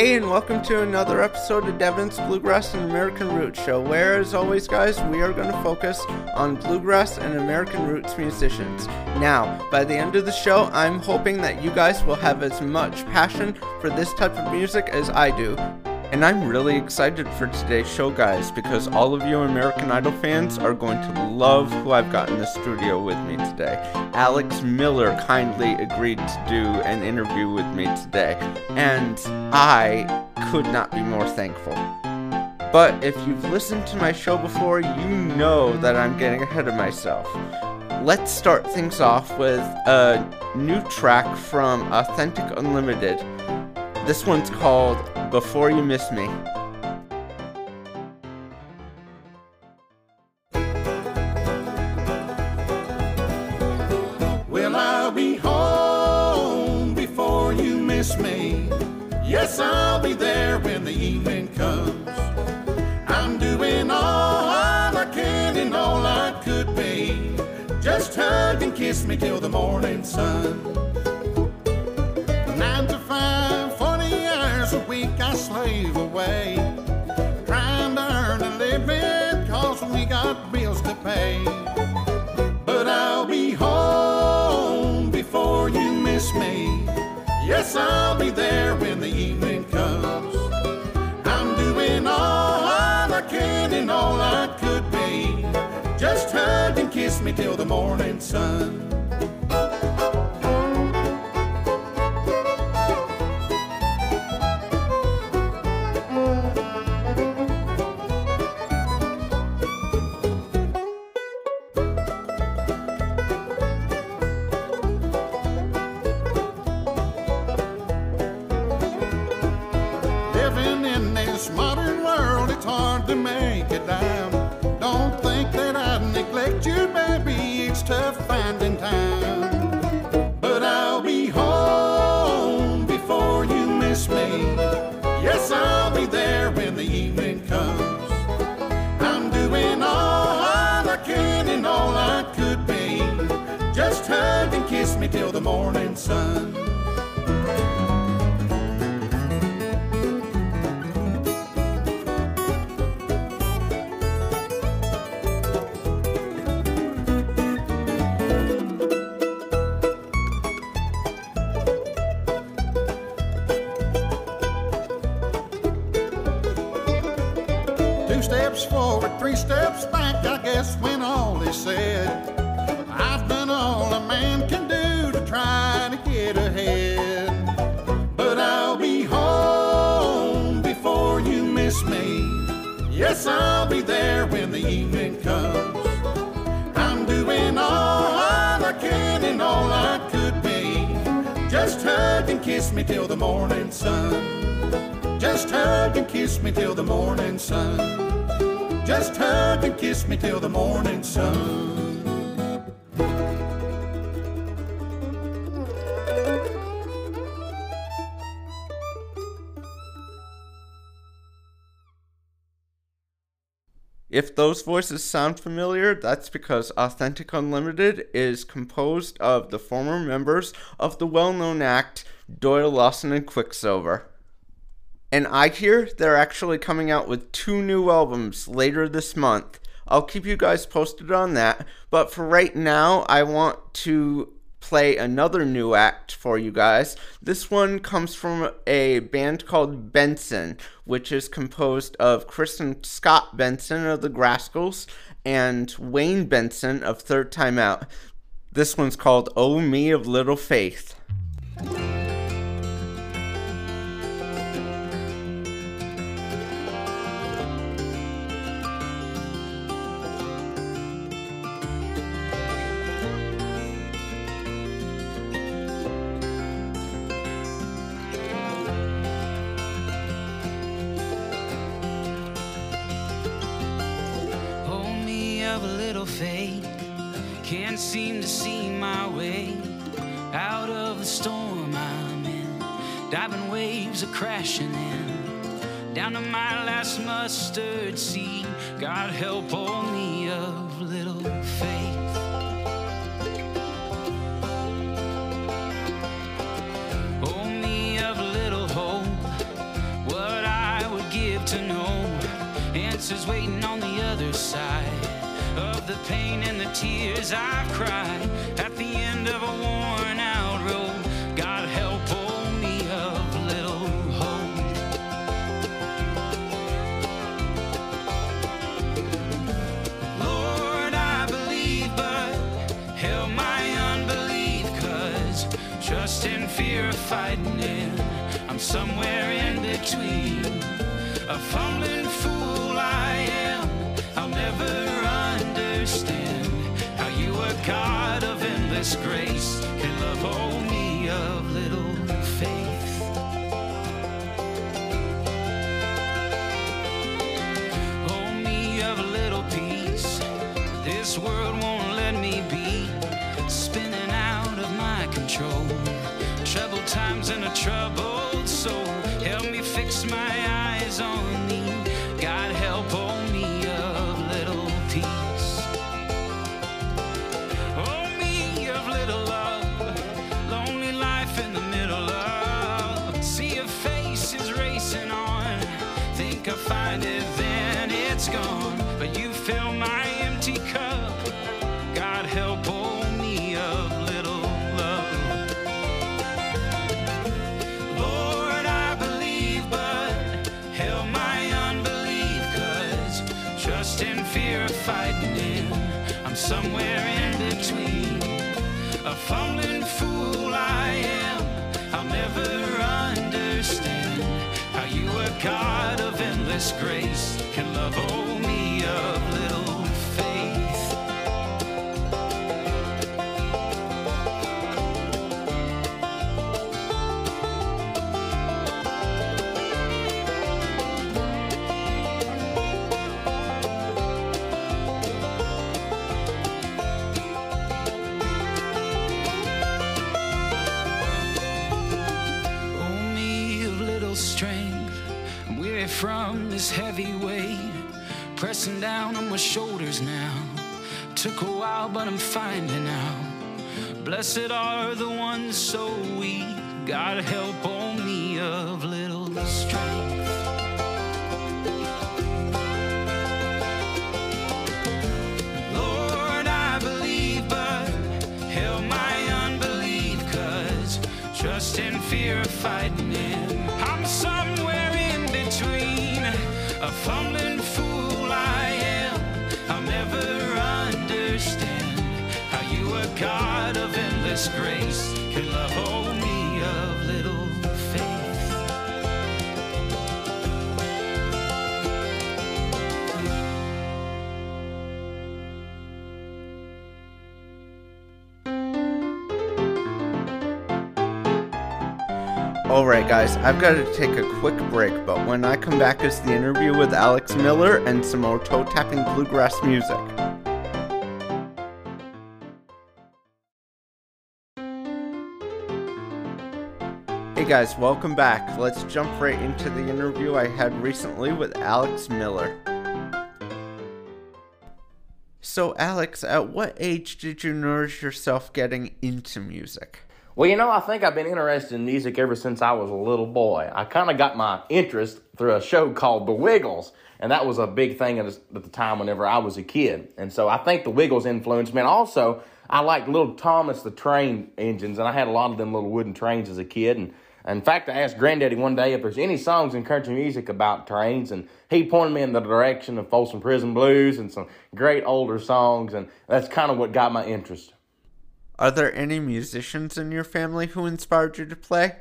Hey, and welcome to another episode of Devon's Bluegrass and American Roots Show, where, as always, guys, we are going to focus on bluegrass and American roots musicians. Now, by the end of the show, I'm hoping that you guys will have as much passion for this type of music as I do. And I'm really excited for today's show, guys, because all of you American Idol fans are going to love who I've got in the studio with me today. Alex Miller kindly agreed to do an interview with me today, and I could not be more thankful. But if you've listened to my show before, you know that I'm getting ahead of myself. Let's start things off with a new track from Authentic Unlimited. This one's called Before You Miss Me. Well, I'll be home before you miss me. Yes, I'll be there when the evening comes. I'm doing all I can and all I could be. Just hug and kiss me till the morning sun. 40 hours a week I slave away. Trying to earn a living cause we got bills to pay. But I'll be home before you miss me. Yes, I'll be there when the evening comes. I'm doing all I can and all I could be. Just hug and kiss me till the morning sun. To make it down. Don't think that I'd neglect you, baby. It's tough finding time. But I'll be home before you miss me. Yes, I'll be there when the evening comes. I'm doing all I can and all I could be. Just hug and kiss me till the morning sun. Two steps forward, three steps back, I guess, when all is said. I've done all a man can do to try to get ahead. But I'll be home before you miss me. Yes, I'll be there when the evening comes. I'm doing all I can and all I could be. Just hug and kiss me till the morning sun. Just hug and kiss me till the morning sun. Just hug and kiss me till the morning sun. If those voices sound familiar, that's because Authentic Unlimited is composed of the former members of the well known act Doyle Lawson and Quicksilver. And I hear they're actually coming out with two new albums later this month. I'll keep you guys posted on that, but for right now, I want to play another new act for you guys. This one comes from a band called Benson, which is composed of Kristin Scott Benson of the Grascals and Wayne Benson of Third Time Out. This one's called Oh Me of Little Faith. crashing in down to my last mustard seed. God help all me of little faith. Oh, me of little hope, what I would give to know answers waiting on the other side of the pain and the tears I've cried at the end of a war. Fighting it. I'm somewhere in between. A fumbling fool I am. I'll never understand how you are God of endless grace can love hold me of little faith. Hold me of little peace. This world won't times and a troubled soul. Help me fix my eyes on thee. God help hold me of little peace. Hold me of little love. Lonely life in the middle of. See your face is racing on. Think I find it, then it's gone. But you fill my empty cup. Somewhere in between. A fumbling fool I am. I'll never understand how you are God of endless grace can love hold Pressing down on my shoulders now. Took a while, but I'm finding out. Blessed are the ones so weak. God help oh, me of little strength. Lord, I believe, but help my unbelief, cause trust and fear are fighting in. I'm somewhere in between, a fumbling endless grace love of little faith. Alright, guys, I've got to take a quick break, but when I come back, it's the interview with Alex Miller and some more toe tapping bluegrass music. Guys, welcome back. Let's jump right into the interview I had recently with Alex Miller. So, Alex, at what age did you notice yourself getting into music? Well, you know, I think I've been interested in music ever since I was a little boy. I kind of got my interest through a show called The Wiggles, and that was a big thing at the time whenever I was a kid. And so I think The Wiggles influenced me. And also, I liked Little Thomas the Train engines, and I had a lot of them little wooden trains as a kid. And in fact, I asked Granddaddy one day if there's any songs in country music about trains, and he pointed me in the direction of Folsom Prison Blues and some great older songs, and that's kind of what got my interest. Are there any musicians in your family who inspired you to play?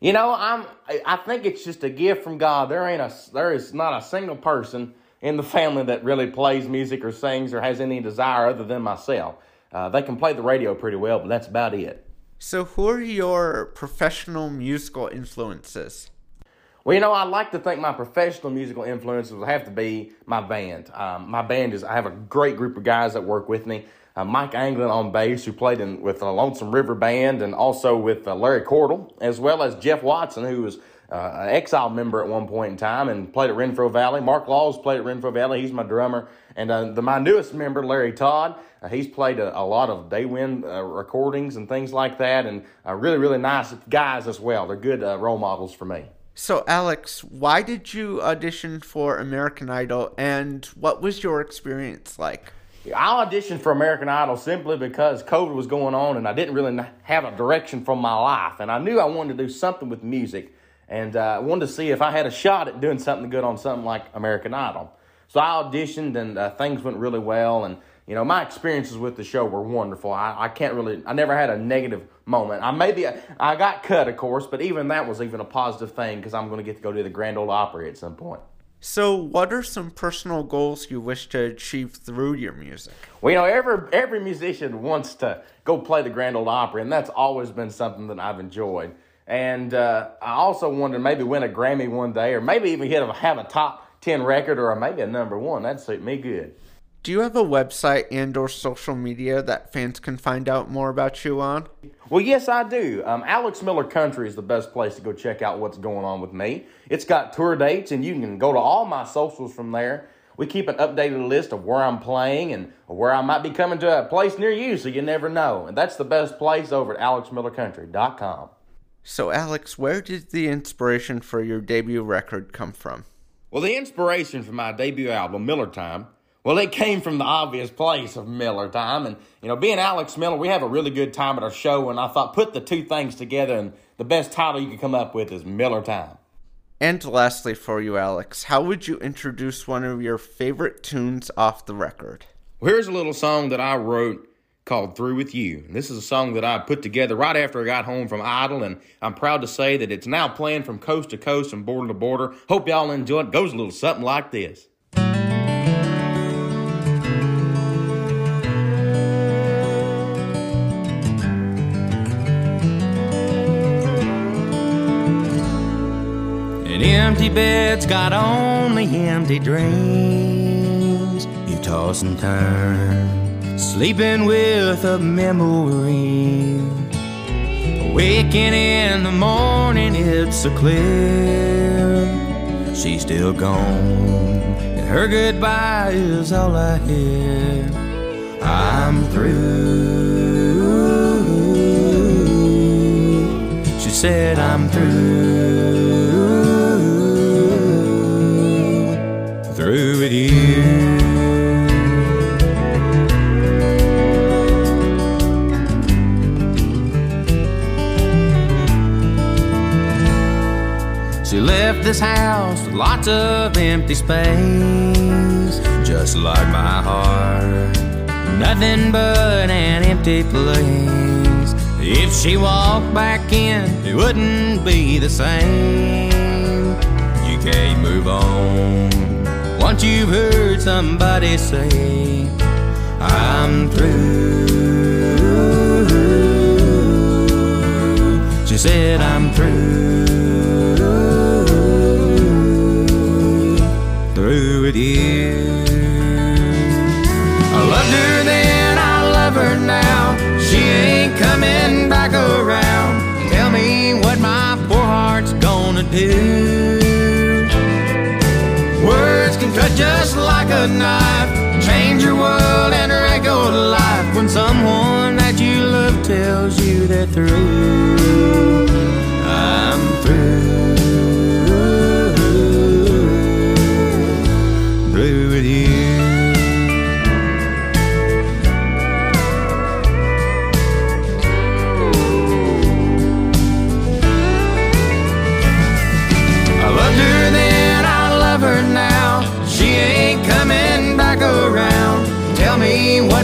You know, I'm. I think it's just a gift from God. There ain't a. There is not a single person in the family that really plays music or sings or has any desire other than myself. Uh, they can play the radio pretty well, but that's about it. So, who are your professional musical influences? Well, you know, I like to think my professional musical influences have to be my band. Um, my band is. I have a great group of guys that work with me. Uh, Mike Anglin on bass, who played in with the Lonesome River Band, and also with uh, Larry Cordle, as well as Jeff Watson, who was uh, an Exile member at one point in time and played at Renfro Valley. Mark Laws played at Renfro Valley. He's my drummer. And uh, the, my newest member, Larry Todd, uh, he's played a, a lot of Daywind uh, recordings and things like that. And uh, really, really nice guys as well. They're good uh, role models for me. So, Alex, why did you audition for American Idol and what was your experience like? I auditioned for American Idol simply because COVID was going on and I didn't really have a direction from my life. And I knew I wanted to do something with music and uh, I wanted to see if I had a shot at doing something good on something like American Idol. So I auditioned and uh, things went really well. And, you know, my experiences with the show were wonderful. I, I can't really, I never had a negative moment. I maybe, I got cut, of course, but even that was even a positive thing because I'm going to get to go to the Grand Ole Opry at some point. So, what are some personal goals you wish to achieve through your music? Well, you know, every every musician wants to go play the Grand Ole Opry, and that's always been something that I've enjoyed. And uh, I also wanted to maybe win a Grammy one day, or maybe even get a, have a top ten record, or maybe a number one. That'd suit me good. Do you have a website and or social media that fans can find out more about you on? Well, yes, I do. Um, Alex Miller Country is the best place to go check out what's going on with me. It's got tour dates, and you can go to all my socials from there. We keep an updated list of where I'm playing and where I might be coming to a place near you, so you never know. And that's the best place over at alexmillercountry.com. So, Alex, where did the inspiration for your debut record come from? Well, the inspiration for my debut album, Miller Time, well, it came from the obvious place of Miller time. And, you know, being Alex Miller, we have a really good time at our show. And I thought, put the two things together, and the best title you could come up with is Miller Time. And lastly, for you, Alex, how would you introduce one of your favorite tunes off the record? Well, here's a little song that I wrote called Through With You. And this is a song that I put together right after I got home from Idol, and I'm proud to say that it's now playing from coast to coast and border to border. Hope y'all enjoy it. Goes a little something like this. Empty bed's got only empty dreams. You toss and turn, sleeping with a memory. Waking in the morning, it's so clear. She's still gone, and her goodbye is all I hear. I'm through. She said, I'm through. Through with you. She left this house with lots of empty space, just like my heart. Nothing but an empty place. If she walked back in, it wouldn't be the same. You can't move on once you've heard somebody say, I'm through. She said, I'm through. Knife, change your world and your life when someone that you love tells you they're through. I'm. Through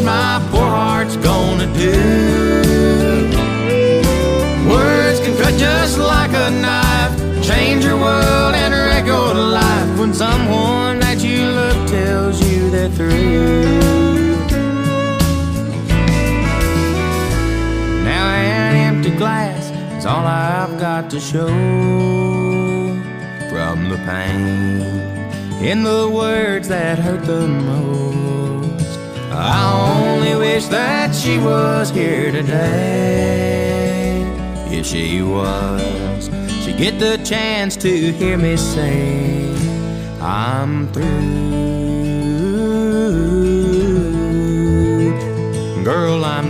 my poor heart's gonna do. Words can cut just like a knife, change your world and your life when someone that you love tells you they're through. Now an empty glass is all I've got to show from the pain in the words that hurt the most. I only wish that she was here today. If she was, she'd get the chance to hear me say, I'm through. Girl, I'm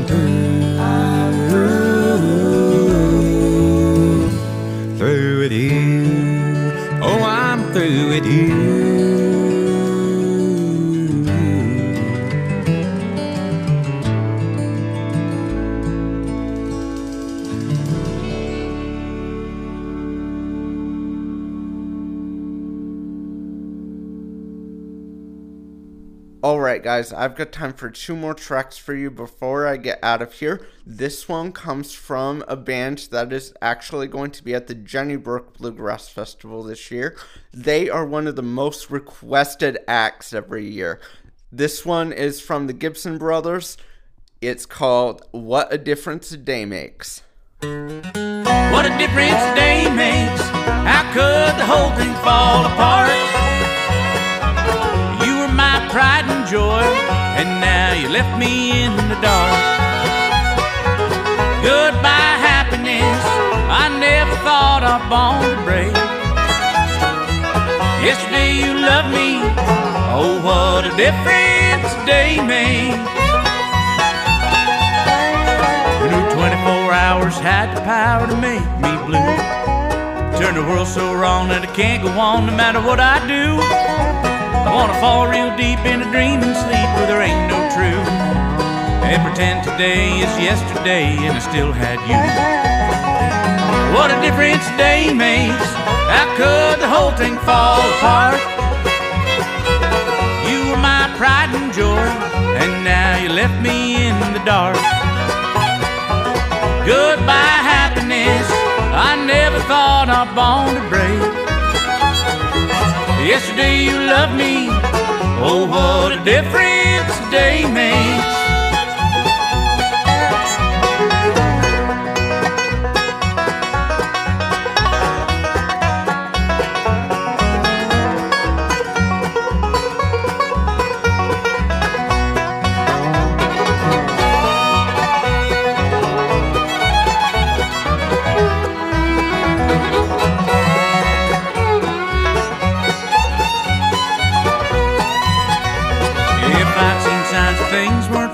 right, guys, I've got time for two more tracks for you before I get out of here. This one comes from a band that is actually going to be at the Jenny Brook Bluegrass Festival this year. They are one of the most requested acts every year. This one is from the Gibson Brothers. It's called What a Difference a Day Makes. What a difference a day makes. How could the whole thing fall apart? Pride and joy, and now you left me in the dark. Goodbye, happiness. I never thought I'd to break. Yesterday you loved me. Oh, what a difference a day made. You knew 24 hours had the power to make me blue. Turn the world so wrong that it can't go on no matter what I do. I wanna fall real deep in a dream and sleep where there ain't no truth. And pretend today is yesterday and I still had you. What a difference a day makes. How could the whole thing fall apart? You were my pride and joy, and now you left me in the dark. Goodbye, happiness. I never thought I'd born to break. Yesterday you loved me. Oh, what a difference a day makes.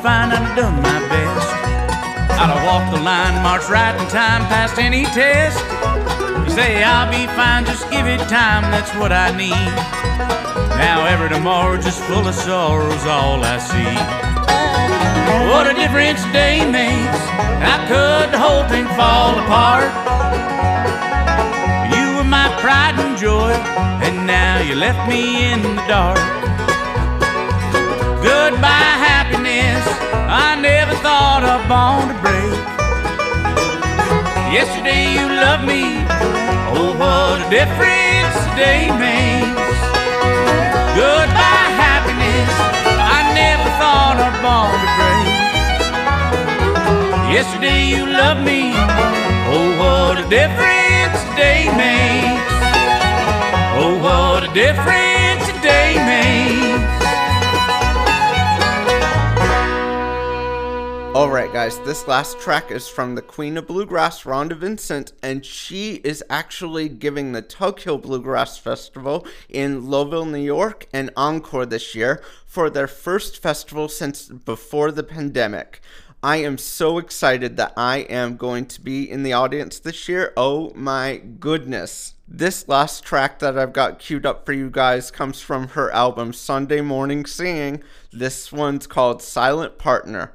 Fine, I'd have done my best. Have walked the line, marched right in time past any test. You say I'll be fine, just give it time, that's what I need. Now every tomorrow just full of sorrows, all I see. What a difference a day makes. How could the whole thing fall apart? You were my pride and joy, and now you left me in the dark. Goodbye. I never thought I'd to break. Yesterday you loved me. Oh, what a difference a day makes. Goodbye, happiness. I never thought I'd to break. Yesterday you loved me. Oh, what a difference a day makes. Oh, what a difference Alright, guys, this last track is from the Queen of Bluegrass, Rhonda Vincent, and she is actually giving the Hill Bluegrass Festival in Lowville, New York, an encore this year for their first festival since before the pandemic. I am so excited that I am going to be in the audience this year. Oh my goodness. This last track that I've got queued up for you guys comes from her album Sunday Morning Singing. This one's called Silent Partner.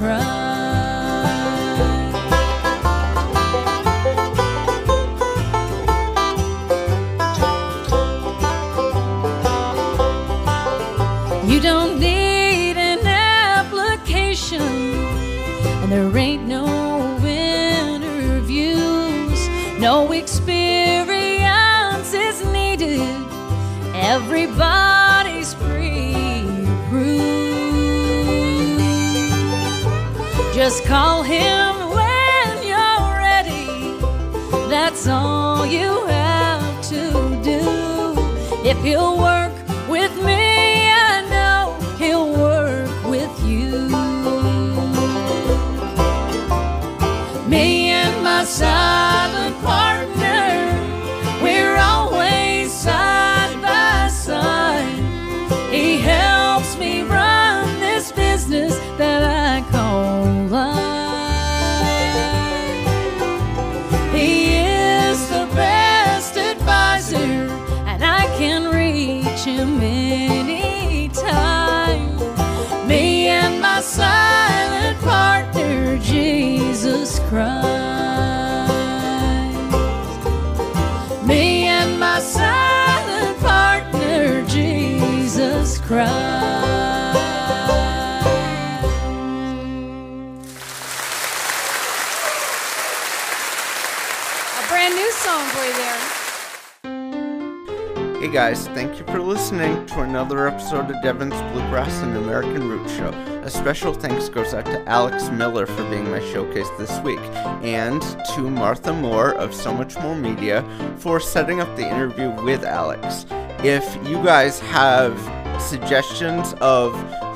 You don't need an application, and there ain't no interviews. No experience is needed. Everybody's Just call him when you're ready. That's all you have to do. If he'll Christ. Me and my silent partner, Jesus Christ. A brand new song for you there. Hey guys, thank you for listening to another episode of Devon's Bluegrass and American Roots Show. A special thanks goes out to Alex Miller for being my showcase this week, and to Martha Moore of So Much More Media for setting up the interview with Alex. If you guys have suggestions of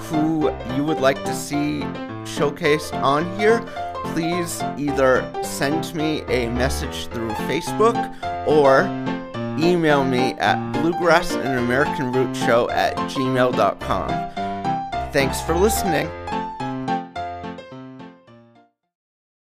who you would like to see showcased on here, please either send me a message through Facebook or email me at bluegrass and american root show at gmail.com thanks for listening